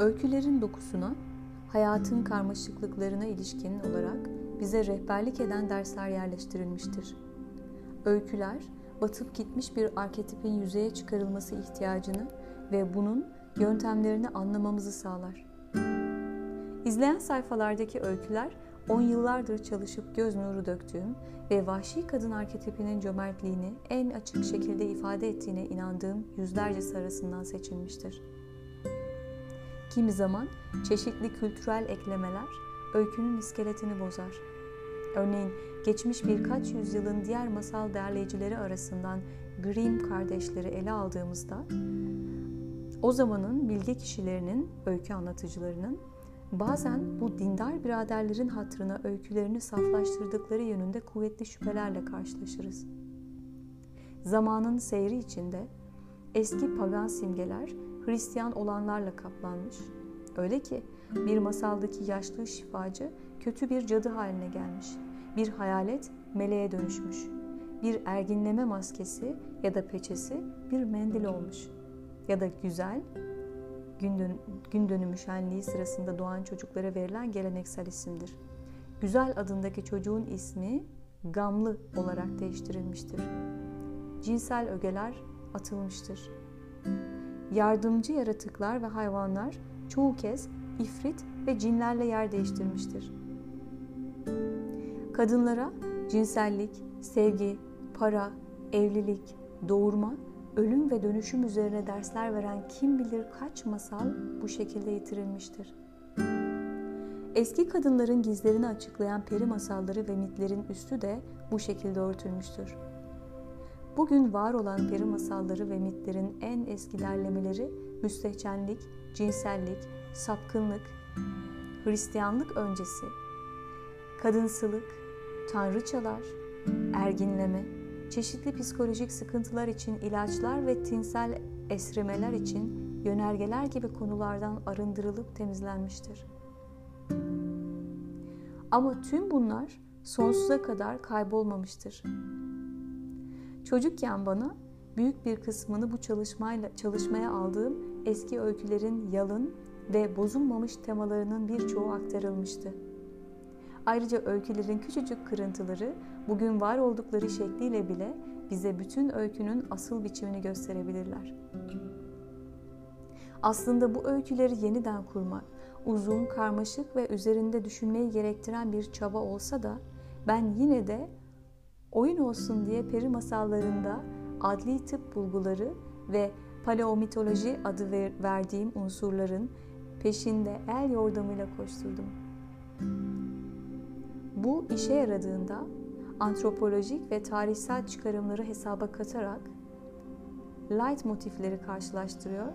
Öykülerin dokusuna, hayatın karmaşıklıklarına ilişkin olarak bize rehberlik eden dersler yerleştirilmiştir. Öyküler, batıp gitmiş bir arketipin yüzeye çıkarılması ihtiyacını ve bunun yöntemlerini anlamamızı sağlar. İzleyen sayfalardaki öyküler, on yıllardır çalışıp göz nuru döktüğüm ve vahşi kadın arketipinin cömertliğini en açık şekilde ifade ettiğine inandığım yüzlerce arasından seçilmiştir. Kimi zaman çeşitli kültürel eklemeler öykünün iskeletini bozar. Örneğin geçmiş birkaç yüzyılın diğer masal derleyicileri arasından Grimm kardeşleri ele aldığımızda o zamanın bilge kişilerinin, öykü anlatıcılarının bazen bu dindar biraderlerin hatırına öykülerini saflaştırdıkları yönünde kuvvetli şüphelerle karşılaşırız. Zamanın seyri içinde eski pagan simgeler Hristiyan olanlarla kaplanmış. Öyle ki bir masaldaki yaşlı şifacı kötü bir cadı haline gelmiş. Bir hayalet meleğe dönüşmüş. Bir erginleme maskesi ya da peçesi bir mendil olmuş. Ya da güzel, gün, dön gün dönümü şenliği sırasında doğan çocuklara verilen geleneksel isimdir. Güzel adındaki çocuğun ismi Gamlı olarak değiştirilmiştir. Cinsel ögeler atılmıştır. Yardımcı yaratıklar ve hayvanlar çoğu kez ifrit ve cinlerle yer değiştirmiştir. Kadınlara cinsellik, sevgi, para, evlilik, doğurma, ölüm ve dönüşüm üzerine dersler veren kim bilir kaç masal bu şekilde yitirilmiştir. Eski kadınların gizlerini açıklayan peri masalları ve mitlerin üstü de bu şekilde örtülmüştür. Bugün var olan peri masalları ve mitlerin en eski derlemeleri müstehcenlik, cinsellik, sapkınlık, Hristiyanlık öncesi, kadınsılık, tanrıçalar, erginleme, çeşitli psikolojik sıkıntılar için ilaçlar ve tinsel esrimeler için yönergeler gibi konulardan arındırılıp temizlenmiştir. Ama tüm bunlar sonsuza kadar kaybolmamıştır. Çocukken bana büyük bir kısmını bu çalışmayla çalışmaya aldığım eski öykülerin yalın ve bozulmamış temalarının birçoğu aktarılmıştı. Ayrıca öykülerin küçücük kırıntıları bugün var oldukları şekliyle bile bize bütün öykünün asıl biçimini gösterebilirler. Aslında bu öyküleri yeniden kurmak uzun, karmaşık ve üzerinde düşünmeyi gerektiren bir çaba olsa da ben yine de oyun olsun diye peri masallarında adli tıp bulguları ve paleomitoloji adı verdiğim unsurların peşinde el yordamıyla koşturdum. Bu işe yaradığında antropolojik ve tarihsel çıkarımları hesaba katarak light motifleri karşılaştırıyor.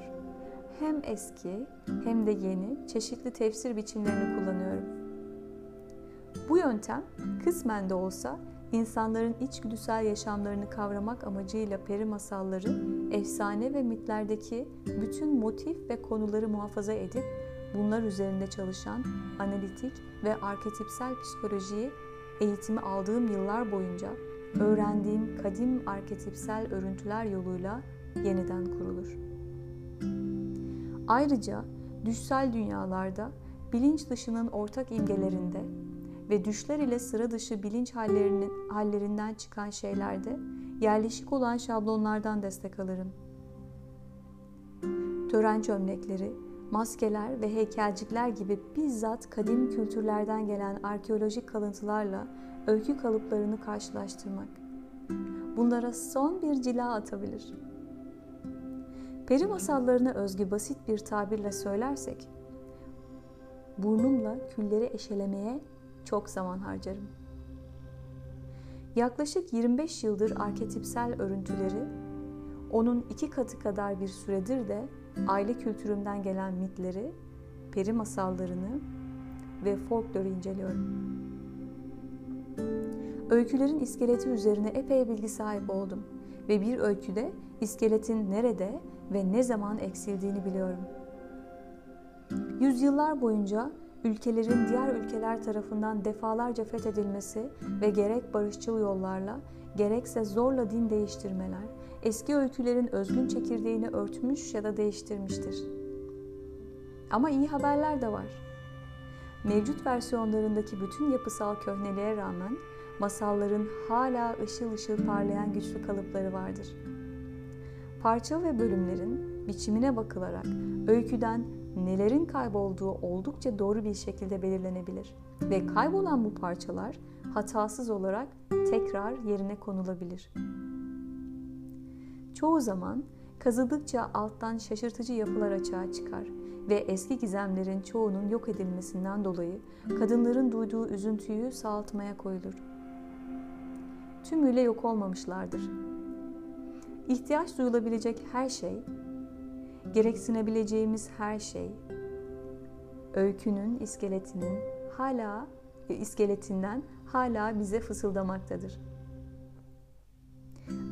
Hem eski hem de yeni çeşitli tefsir biçimlerini kullanıyorum. Bu yöntem kısmen de olsa insanların içgüdüsel yaşamlarını kavramak amacıyla peri masalları, efsane ve mitlerdeki bütün motif ve konuları muhafaza edip bunlar üzerinde çalışan analitik ve arketipsel psikolojiyi eğitimi aldığım yıllar boyunca öğrendiğim kadim arketipsel örüntüler yoluyla yeniden kurulur. Ayrıca düşsel dünyalarda bilinç dışının ortak imgelerinde ve düşler ile sıra dışı bilinç hallerinin, hallerinden çıkan şeylerde yerleşik olan şablonlardan destek alırım. Tören çömlekleri, maskeler ve heykelcikler gibi bizzat kadim kültürlerden gelen arkeolojik kalıntılarla öykü kalıplarını karşılaştırmak. Bunlara son bir cila atabilir. Peri masallarına özgü basit bir tabirle söylersek, burnumla külleri eşelemeye çok zaman harcarım. Yaklaşık 25 yıldır arketipsel örüntüleri, onun iki katı kadar bir süredir de aile kültürümden gelen mitleri, peri masallarını ve folkloru inceliyorum. Öykülerin iskeleti üzerine epey bilgi sahibi oldum ve bir öyküde iskeletin nerede ve ne zaman eksildiğini biliyorum. Yüzyıllar boyunca ülkelerin diğer ülkeler tarafından defalarca fethedilmesi ve gerek barışçıl yollarla gerekse zorla din değiştirmeler eski öykülerin özgün çekirdeğini örtmüş ya da değiştirmiştir. Ama iyi haberler de var. Mevcut versiyonlarındaki bütün yapısal köhneliğe rağmen masalların hala ışıl ışıl parlayan güçlü kalıpları vardır. Parça ve bölümlerin biçimine bakılarak öyküden nelerin kaybolduğu oldukça doğru bir şekilde belirlenebilir ve kaybolan bu parçalar hatasız olarak tekrar yerine konulabilir. Çoğu zaman kazıdıkça alttan şaşırtıcı yapılar açığa çıkar ve eski gizemlerin çoğunun yok edilmesinden dolayı kadınların duyduğu üzüntüyü sağaltmaya koyulur. Tümüyle yok olmamışlardır. İhtiyaç duyulabilecek her şey, gereksinebileceğimiz her şey, öykünün iskeletinin hala iskeletinden hala bize fısıldamaktadır.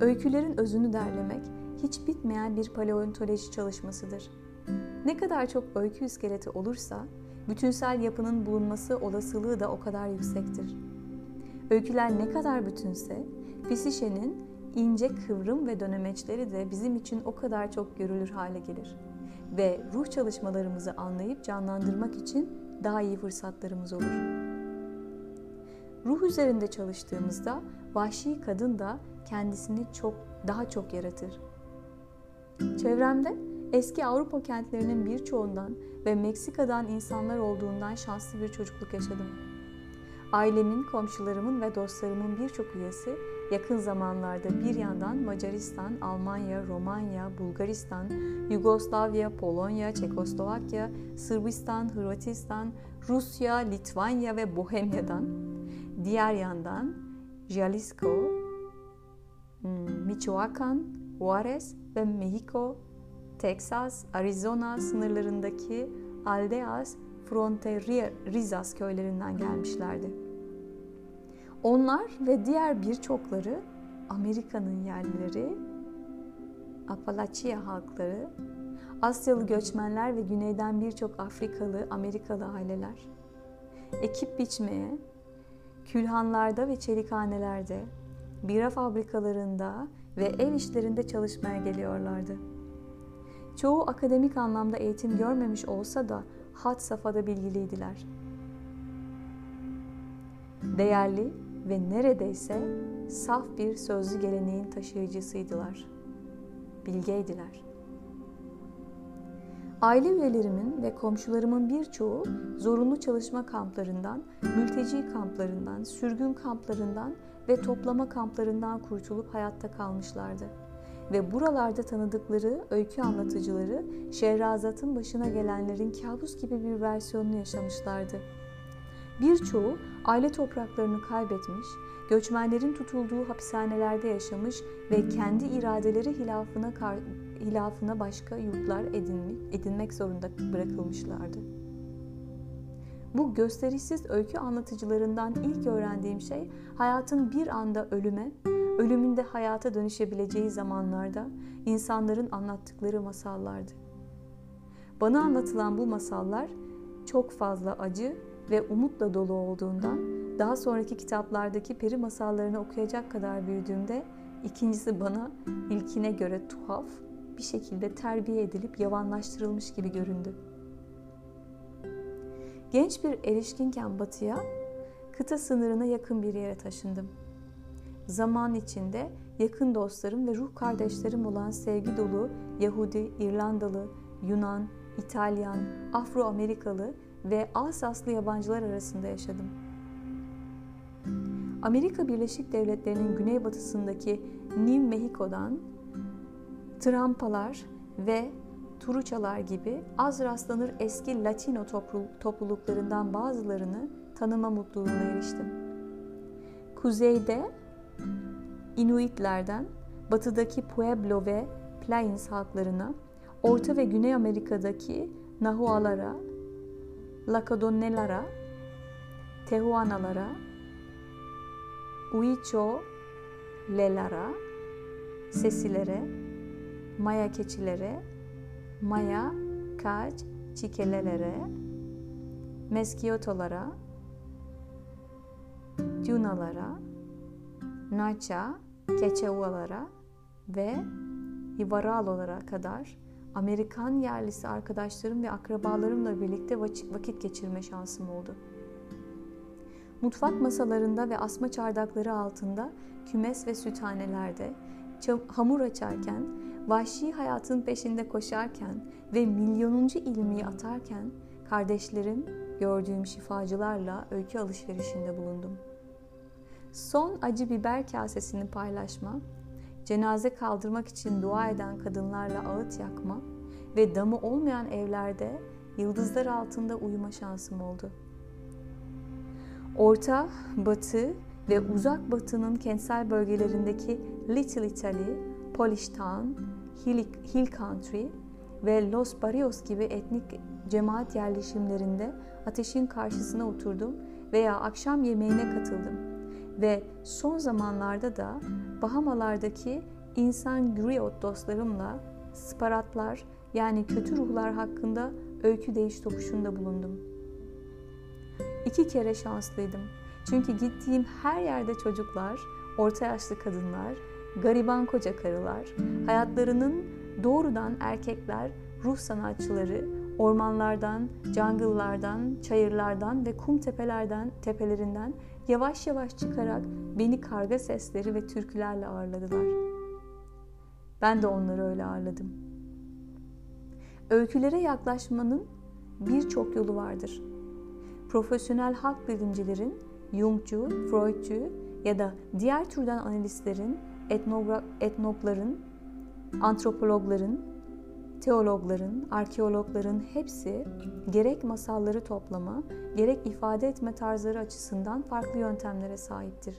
Öykülerin özünü derlemek hiç bitmeyen bir paleontoloji çalışmasıdır. Ne kadar çok öykü iskeleti olursa bütünsel yapının bulunması olasılığı da o kadar yüksektir. Öyküler ne kadar bütünse Fisişe'nin ince kıvrım ve dönemeçleri de bizim için o kadar çok görülür hale gelir ve ruh çalışmalarımızı anlayıp canlandırmak için daha iyi fırsatlarımız olur. Ruh üzerinde çalıştığımızda vahşi kadın da kendisini çok daha çok yaratır. Çevremde eski Avrupa kentlerinin birçoğundan ve Meksika'dan insanlar olduğundan şanslı bir çocukluk yaşadım. Ailemin, komşularımın ve dostlarımın birçok üyesi yakın zamanlarda bir yandan Macaristan, Almanya, Romanya, Bulgaristan, Yugoslavya, Polonya, Çekoslovakya, Sırbistan, Hırvatistan, Rusya, Litvanya ve Bohemya'dan, diğer yandan Jalisco, hmm, Michoacan, Juarez ve Mexico, Texas, Arizona sınırlarındaki Aldeas Fronterizas köylerinden gelmişlerdi. Onlar ve diğer birçokları Amerika'nın yerlileri, Apalachia halkları, Asyalı göçmenler ve güneyden birçok Afrikalı, Amerikalı aileler. Ekip biçmeye, külhanlarda ve çelikhanelerde, bira fabrikalarında ve ev işlerinde çalışmaya geliyorlardı. Çoğu akademik anlamda eğitim görmemiş olsa da had safhada bilgiliydiler. Değerli ve neredeyse saf bir sözlü geleneğin taşıyıcısıydılar. Bilgeydiler. Aile üyelerimin ve komşularımın birçoğu zorunlu çalışma kamplarından, mülteci kamplarından, sürgün kamplarından ve toplama kamplarından kurtulup hayatta kalmışlardı. Ve buralarda tanıdıkları öykü anlatıcıları Şehrazat'ın başına gelenlerin kabus gibi bir versiyonunu yaşamışlardı.'' Birçoğu aile topraklarını kaybetmiş, göçmenlerin tutulduğu hapishanelerde yaşamış ve kendi iradeleri hilafına, hilafına başka yurtlar edinmek, edinmek zorunda bırakılmışlardı. Bu gösterişsiz öykü anlatıcılarından ilk öğrendiğim şey hayatın bir anda ölüme, ölümünde hayata dönüşebileceği zamanlarda insanların anlattıkları masallardı. Bana anlatılan bu masallar çok fazla acı ve umutla dolu olduğundan daha sonraki kitaplardaki peri masallarını okuyacak kadar büyüdüğümde ikincisi bana ilkine göre tuhaf bir şekilde terbiye edilip yavanlaştırılmış gibi göründü. Genç bir erişkinken batıya, kıta sınırına yakın bir yere taşındım. Zaman içinde yakın dostlarım ve ruh kardeşlerim olan sevgi dolu Yahudi, İrlandalı, Yunan, İtalyan, Afro-Amerikalı ve Alsaslı yabancılar arasında yaşadım. Amerika Birleşik Devletleri'nin güneybatısındaki New Mexico'dan Trampalar ve Turuçalar gibi az rastlanır eski Latino topluluklarından bazılarını tanıma mutluluğuna eriştim. Kuzeyde Inuitlerden, batıdaki Pueblo ve Plains halklarına, Orta ve Güney Amerika'daki Nahualara, Lacadonelara, Tehuanalara, Lelara, Sesilere, Maya keçilere, Maya kaç çikelelere, Meskiotolara, Cunalara, Naça, Keçevalara ve Ivaralolara kadar Amerikan yerlisi arkadaşlarım ve akrabalarımla birlikte vakit geçirme şansım oldu. Mutfak masalarında ve asma çardakları altında, kümes ve süthanelerde, hamur açarken, vahşi hayatın peşinde koşarken ve milyonuncu ilmiyi atarken kardeşlerim gördüğüm şifacılarla öykü alışverişinde bulundum. Son acı biber kasesini paylaşma, cenaze kaldırmak için dua eden kadınlarla ağıt yakma ve damı olmayan evlerde yıldızlar altında uyuma şansım oldu. Orta, Batı ve Uzak Batı'nın kentsel bölgelerindeki Little Italy, Polish Town, Hill, Country ve Los Barrios gibi etnik cemaat yerleşimlerinde ateşin karşısına oturdum veya akşam yemeğine katıldım. Ve son zamanlarda da Bahamalardaki insan griot dostlarımla sparatlar yani kötü ruhlar hakkında öykü değiş tokuşunda bulundum. İki kere şanslıydım. Çünkü gittiğim her yerde çocuklar, orta yaşlı kadınlar, gariban koca karılar, hayatlarının doğrudan erkekler, ruh sanatçıları, ormanlardan, jungle'lardan, çayırlardan ve kum tepelerden, tepelerinden yavaş yavaş çıkarak beni karga sesleri ve türkülerle ağırladılar. Ben de onları öyle ağırladım. Öykülere yaklaşmanın birçok yolu vardır. Profesyonel halk bilimcilerin, Jungcu, Freudcu ya da diğer türden analistlerin, etnogra- etnogların, antropologların, teologların, arkeologların hepsi gerek masalları toplama, gerek ifade etme tarzları açısından farklı yöntemlere sahiptir.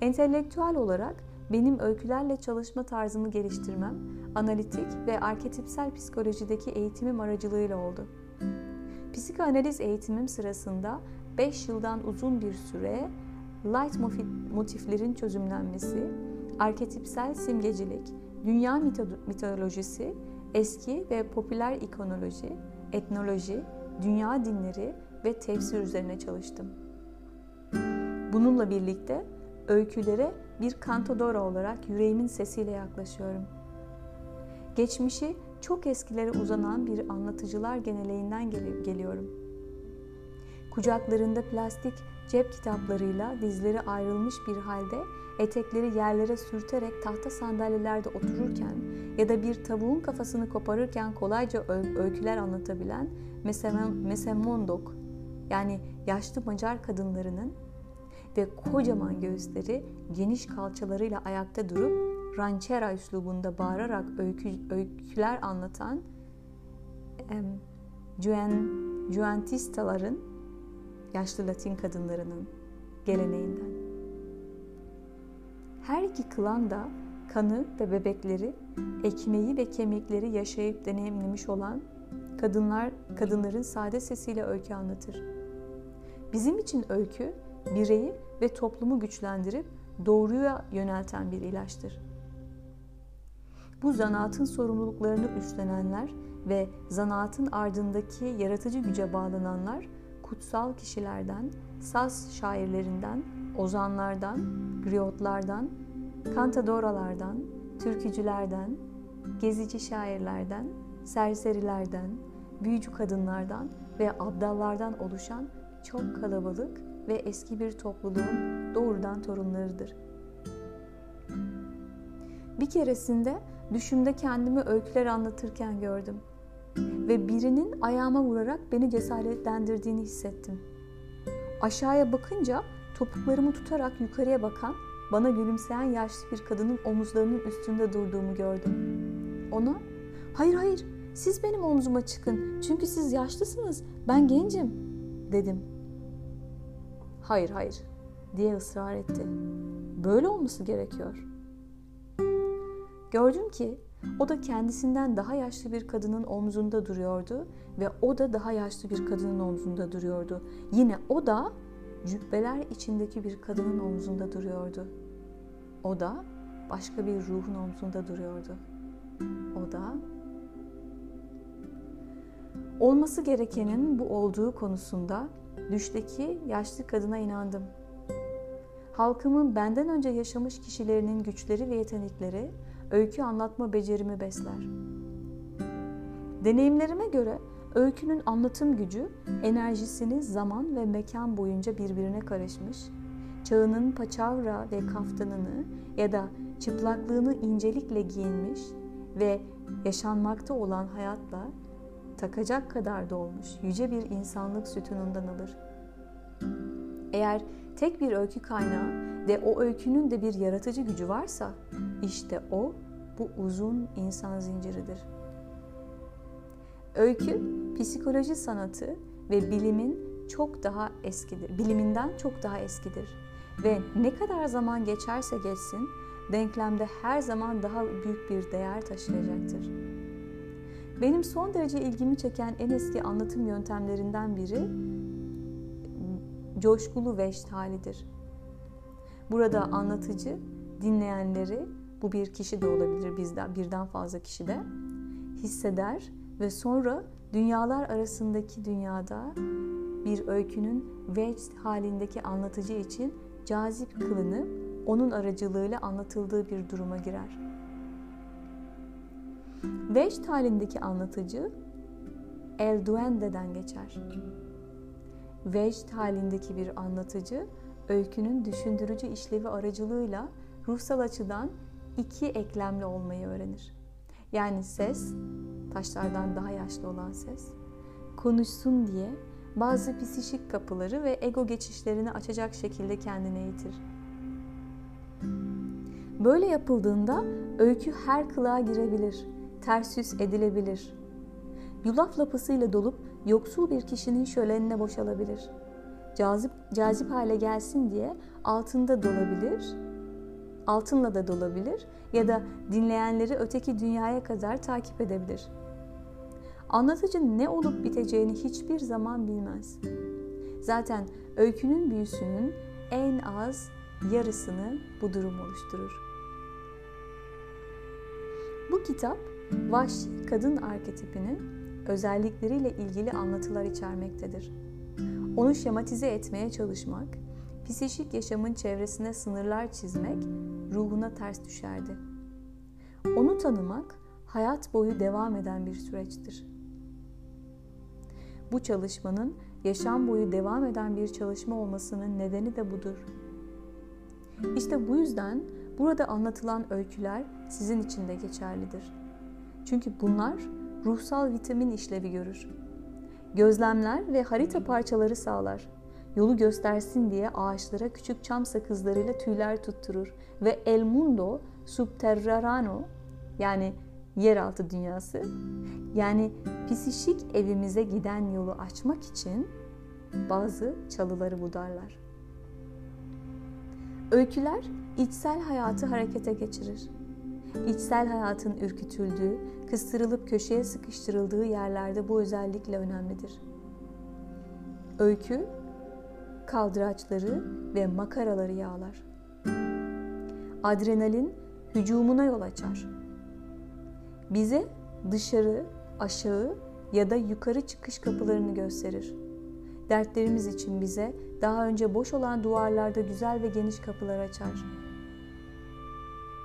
Entelektüel olarak benim öykülerle çalışma tarzımı geliştirmem, analitik ve arketipsel psikolojideki eğitimim aracılığıyla oldu. Psikoanaliz eğitimim sırasında 5 yıldan uzun bir süre light motiflerin çözümlenmesi, arketipsel simgecilik, dünya mitolojisi, eski ve popüler ikonoloji, etnoloji, dünya dinleri ve tefsir üzerine çalıştım. Bununla birlikte öykülere bir kantodora olarak yüreğimin sesiyle yaklaşıyorum. Geçmişi çok eskilere uzanan bir anlatıcılar geneleğinden gel- geliyorum. Kucaklarında plastik cep kitaplarıyla dizleri ayrılmış bir halde etekleri yerlere sürterek tahta sandalyelerde otururken ya da bir tavuğun kafasını koparırken kolayca öyküler anlatabilen Mesemondok yani yaşlı Macar kadınlarının ve kocaman göğüsleri geniş kalçalarıyla ayakta durup ranchera üslubunda bağırarak öykü, öyküler anlatan em, Juen, Juentistaların yaşlı Latin kadınlarının geleneğinden. Her iki klan da kanı ve bebekleri, ekmeği ve kemikleri yaşayıp deneyimlemiş olan kadınlar kadınların sade sesiyle öykü anlatır. Bizim için öykü bireyi ve toplumu güçlendirip doğruya yönelten bir ilaçtır. Bu zanaatın sorumluluklarını üstlenenler ve zanaatın ardındaki yaratıcı güce bağlananlar kutsal kişilerden, saz şairlerinden, ozanlardan, griotlardan, kantadoralardan, türkücülerden, gezici şairlerden, serserilerden, büyücü kadınlardan ve abdallardan oluşan çok kalabalık ve eski bir topluluğun doğrudan torunlarıdır. Bir keresinde düşümde kendimi öyküler anlatırken gördüm ve birinin ayağıma vurarak beni cesaretlendirdiğini hissettim. Aşağıya bakınca topuklarımı tutarak yukarıya bakan, bana gülümseyen yaşlı bir kadının omuzlarının üstünde durduğumu gördüm. Ona, hayır hayır siz benim omzuma çıkın çünkü siz yaşlısınız, ben gencim dedim. Hayır hayır diye ısrar etti. Böyle olması gerekiyor. Gördüm ki o da kendisinden daha yaşlı bir kadının omzunda duruyordu ve o da daha yaşlı bir kadının omzunda duruyordu. Yine o da cübbeler içindeki bir kadının omzunda duruyordu. O da başka bir ruhun omzunda duruyordu. O da olması gerekenin bu olduğu konusunda düşteki yaşlı kadına inandım. Halkımın benden önce yaşamış kişilerinin güçleri ve yetenekleri öykü anlatma becerimi besler. Deneyimlerime göre öykünün anlatım gücü enerjisini zaman ve mekan boyunca birbirine karışmış, çağının paçavra ve kaftanını ya da çıplaklığını incelikle giyinmiş ve yaşanmakta olan hayatla takacak kadar dolmuş yüce bir insanlık sütunundan alır. Eğer tek bir öykü kaynağı ve o öykünün de bir yaratıcı gücü varsa işte o bu uzun insan zinciridir. Öykü, psikoloji sanatı ve bilimin çok daha eskidir. Biliminden çok daha eskidir. Ve ne kadar zaman geçerse geçsin, denklemde her zaman daha büyük bir değer taşıyacaktır. Benim son derece ilgimi çeken en eski anlatım yöntemlerinden biri coşkulu veşt halidir. Burada anlatıcı dinleyenleri, bu bir kişi de olabilir bizden birden fazla kişi de hisseder ve sonra dünyalar arasındaki dünyada bir öykünün veşt halindeki anlatıcı için cazip kılını onun aracılığıyla anlatıldığı bir duruma girer. Veşt halindeki anlatıcı El Duende'den geçer. Veşt halindeki bir anlatıcı öykünün düşündürücü işlevi aracılığıyla ruhsal açıdan iki eklemli olmayı öğrenir. Yani ses, taşlardan daha yaşlı olan ses, konuşsun diye bazı psişik kapıları ve ego geçişlerini açacak şekilde kendine eğitir. Böyle yapıldığında öykü her kılığa girebilir, ters yüz edilebilir. Yulaf lapasıyla dolup yoksul bir kişinin şölenine boşalabilir. Cazip, cazip hale gelsin diye altında dolabilir, altınla da dolabilir ya da dinleyenleri öteki dünyaya kadar takip edebilir. Anlatıcı ne olup biteceğini hiçbir zaman bilmez. Zaten öykünün büyüsünün en az yarısını bu durum oluşturur. Bu kitap vahşi kadın arketipinin özellikleriyle ilgili anlatılar içermektedir. Onu şematize etmeye çalışmak, psişik yaşamın çevresine sınırlar çizmek ruhuna ters düşerdi. Onu tanımak hayat boyu devam eden bir süreçtir. Bu çalışmanın yaşam boyu devam eden bir çalışma olmasının nedeni de budur. İşte bu yüzden burada anlatılan öyküler sizin için de geçerlidir. Çünkü bunlar ruhsal vitamin işlevi görür. Gözlemler ve harita parçaları sağlar. Yolu göstersin diye ağaçlara küçük çam sakızlarıyla tüyler tutturur ve El Mundo Subterrano yani yeraltı dünyası yani psişik evimize giden yolu açmak için bazı çalıları budarlar. Öyküler içsel hayatı harekete geçirir. İçsel hayatın ürkütüldüğü, kıstırılıp köşeye sıkıştırıldığı yerlerde bu özellikle önemlidir. Öykü, kaldıraçları ve makaraları yağlar. Adrenalin hücumuna yol açar. Bize dışarı, aşağı ya da yukarı çıkış kapılarını gösterir. Dertlerimiz için bize daha önce boş olan duvarlarda güzel ve geniş kapılar açar.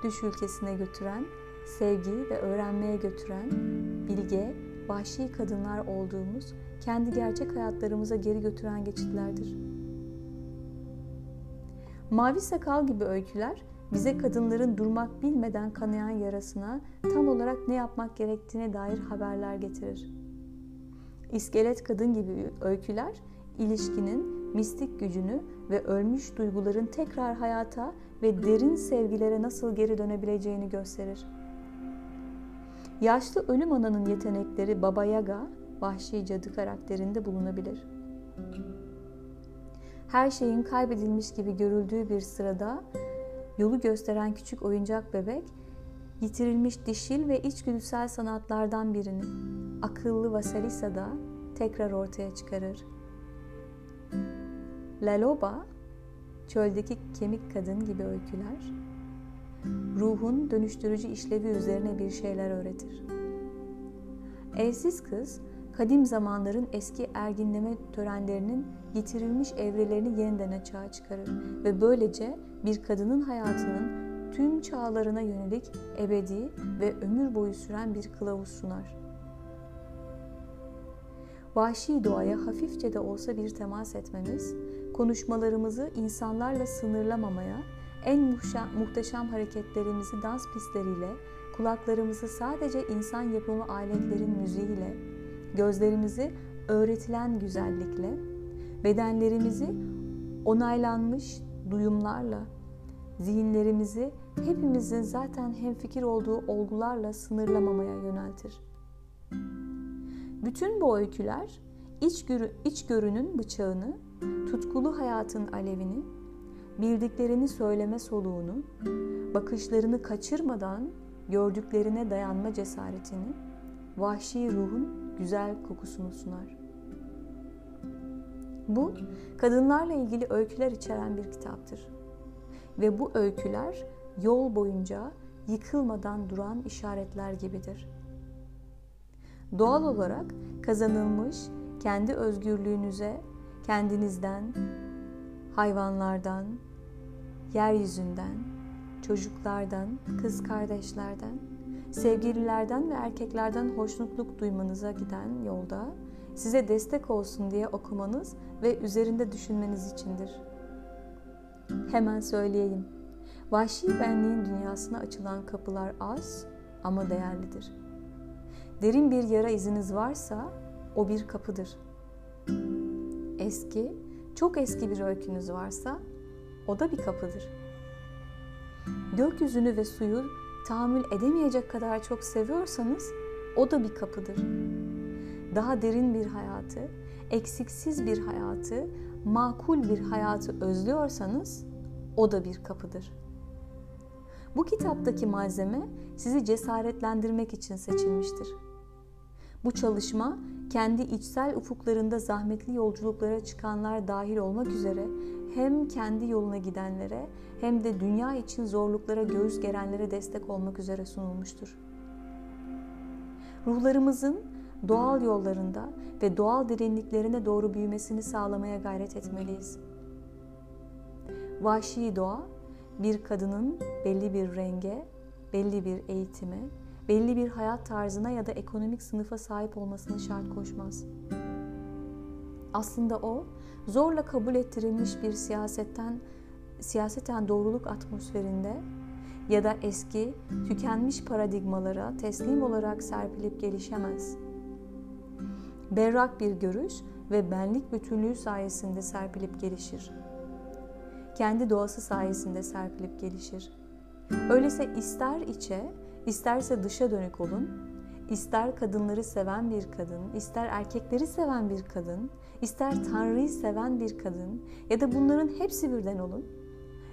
Düş ülkesine götüren, sevgi ve öğrenmeye götüren, bilge, vahşi kadınlar olduğumuz kendi gerçek hayatlarımıza geri götüren geçitlerdir. Mavi Sakal gibi öyküler bize kadınların durmak bilmeden kanayan yarasına tam olarak ne yapmak gerektiğine dair haberler getirir. İskelet Kadın gibi öyküler ilişkinin mistik gücünü ve ölmüş duyguların tekrar hayata ve derin sevgilere nasıl geri dönebileceğini gösterir. Yaşlı ölüm ananın yetenekleri Baba Yaga, vahşi cadı karakterinde bulunabilir. Her şeyin kaybedilmiş gibi görüldüğü bir sırada yolu gösteren küçük oyuncak bebek yitirilmiş dişil ve içgüdüsel sanatlardan birini akıllı Vasilisa'da tekrar ortaya çıkarır. La Loba, çöldeki kemik kadın gibi öyküler, ruhun dönüştürücü işlevi üzerine bir şeyler öğretir. Evsiz kız, kadim zamanların eski erginleme törenlerinin yitirilmiş evrelerini yeniden açığa çıkarır ve böylece bir kadının hayatının tüm çağlarına yönelik ebedi ve ömür boyu süren bir kılavuz sunar. vahşi doğaya hafifçe de olsa bir temas etmemiz, konuşmalarımızı insanlarla sınırlamamaya, en muhteşem hareketlerimizi dans pistleriyle, kulaklarımızı sadece insan yapımı aletlerin müziğiyle, gözlerimizi öğretilen güzellikle, bedenlerimizi onaylanmış duyumlarla, zihinlerimizi hepimizin zaten hemfikir olduğu olgularla sınırlamamaya yöneltir. Bütün bu öyküler içgörü, içgörünün bıçağını, tutkulu hayatın alevini, bildiklerini söyleme soluğunu, bakışlarını kaçırmadan gördüklerine dayanma cesaretini, vahşi ruhun güzel kokusunu sunar. Bu, kadınlarla ilgili öyküler içeren bir kitaptır. Ve bu öyküler yol boyunca yıkılmadan duran işaretler gibidir. Doğal olarak kazanılmış kendi özgürlüğünüze kendinizden, hayvanlardan, yeryüzünden, çocuklardan, kız kardeşlerden, sevgililerden ve erkeklerden hoşnutluk duymanıza giden yolda size destek olsun diye okumanız ve üzerinde düşünmeniz içindir. Hemen söyleyeyim. Vahşi benliğin dünyasına açılan kapılar az ama değerlidir. Derin bir yara iziniz varsa o bir kapıdır. Eski, çok eski bir öykünüz varsa o da bir kapıdır. Gökyüzünü ve suyu tahammül edemeyecek kadar çok seviyorsanız o da bir kapıdır. Daha derin bir hayatı, eksiksiz bir hayatı, makul bir hayatı özlüyorsanız o da bir kapıdır. Bu kitaptaki malzeme sizi cesaretlendirmek için seçilmiştir. Bu çalışma kendi içsel ufuklarında zahmetli yolculuklara çıkanlar dahil olmak üzere hem kendi yoluna gidenlere hem de dünya için zorluklara göğüs gerenlere destek olmak üzere sunulmuştur. Ruhlarımızın doğal yollarında ve doğal derinliklerine doğru büyümesini sağlamaya gayret etmeliyiz. Vahşi doğa bir kadının belli bir renge, belli bir eğitime, belli bir hayat tarzına ya da ekonomik sınıfa sahip olmasını şart koşmaz. Aslında o zorla kabul ettirilmiş bir siyasetten siyaseten doğruluk atmosferinde ya da eski tükenmiş paradigmalara teslim olarak serpilip gelişemez. Berrak bir görüş ve benlik bütünlüğü sayesinde serpilip gelişir. Kendi doğası sayesinde serpilip gelişir. Öyleyse ister içe İsterse dışa dönük olun, ister kadınları seven bir kadın, ister erkekleri seven bir kadın, ister Tanrı'yı seven bir kadın ya da bunların hepsi birden olun.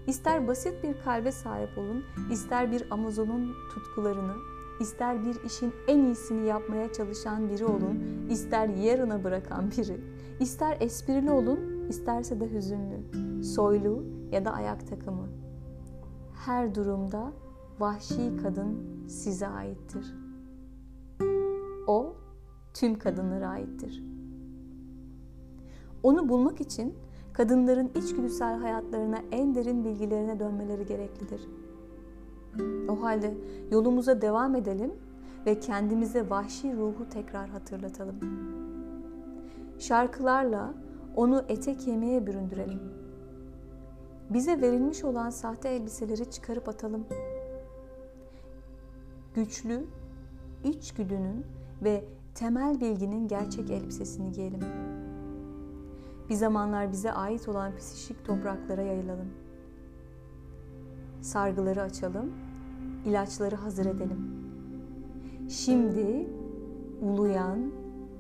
İster basit bir kalbe sahip olun, ister bir Amazon'un tutkularını, ister bir işin en iyisini yapmaya çalışan biri olun, ister yarına bırakan biri, ister esprili olun, isterse de hüzünlü, soylu ya da ayak takımı. Her durumda vahşi kadın size aittir. O tüm kadınlara aittir. Onu bulmak için kadınların içgüdüsel hayatlarına en derin bilgilerine dönmeleri gereklidir. O halde yolumuza devam edelim ve kendimize vahşi ruhu tekrar hatırlatalım. Şarkılarla onu ete kemiğe büründürelim. Bize verilmiş olan sahte elbiseleri çıkarıp atalım güçlü, içgüdünün ve temel bilginin gerçek elbisesini giyelim. Bir zamanlar bize ait olan psişik topraklara yayılalım. Sargıları açalım, ilaçları hazır edelim. Şimdi uluyan,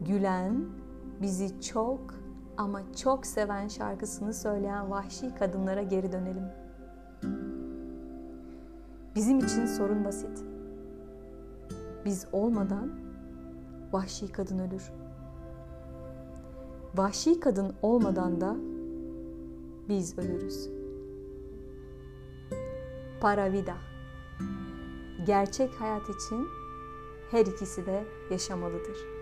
gülen, bizi çok ama çok seven şarkısını söyleyen vahşi kadınlara geri dönelim. Bizim için sorun basit biz olmadan vahşi kadın ölür. Vahşi kadın olmadan da biz ölürüz. Para vida. Gerçek hayat için her ikisi de yaşamalıdır.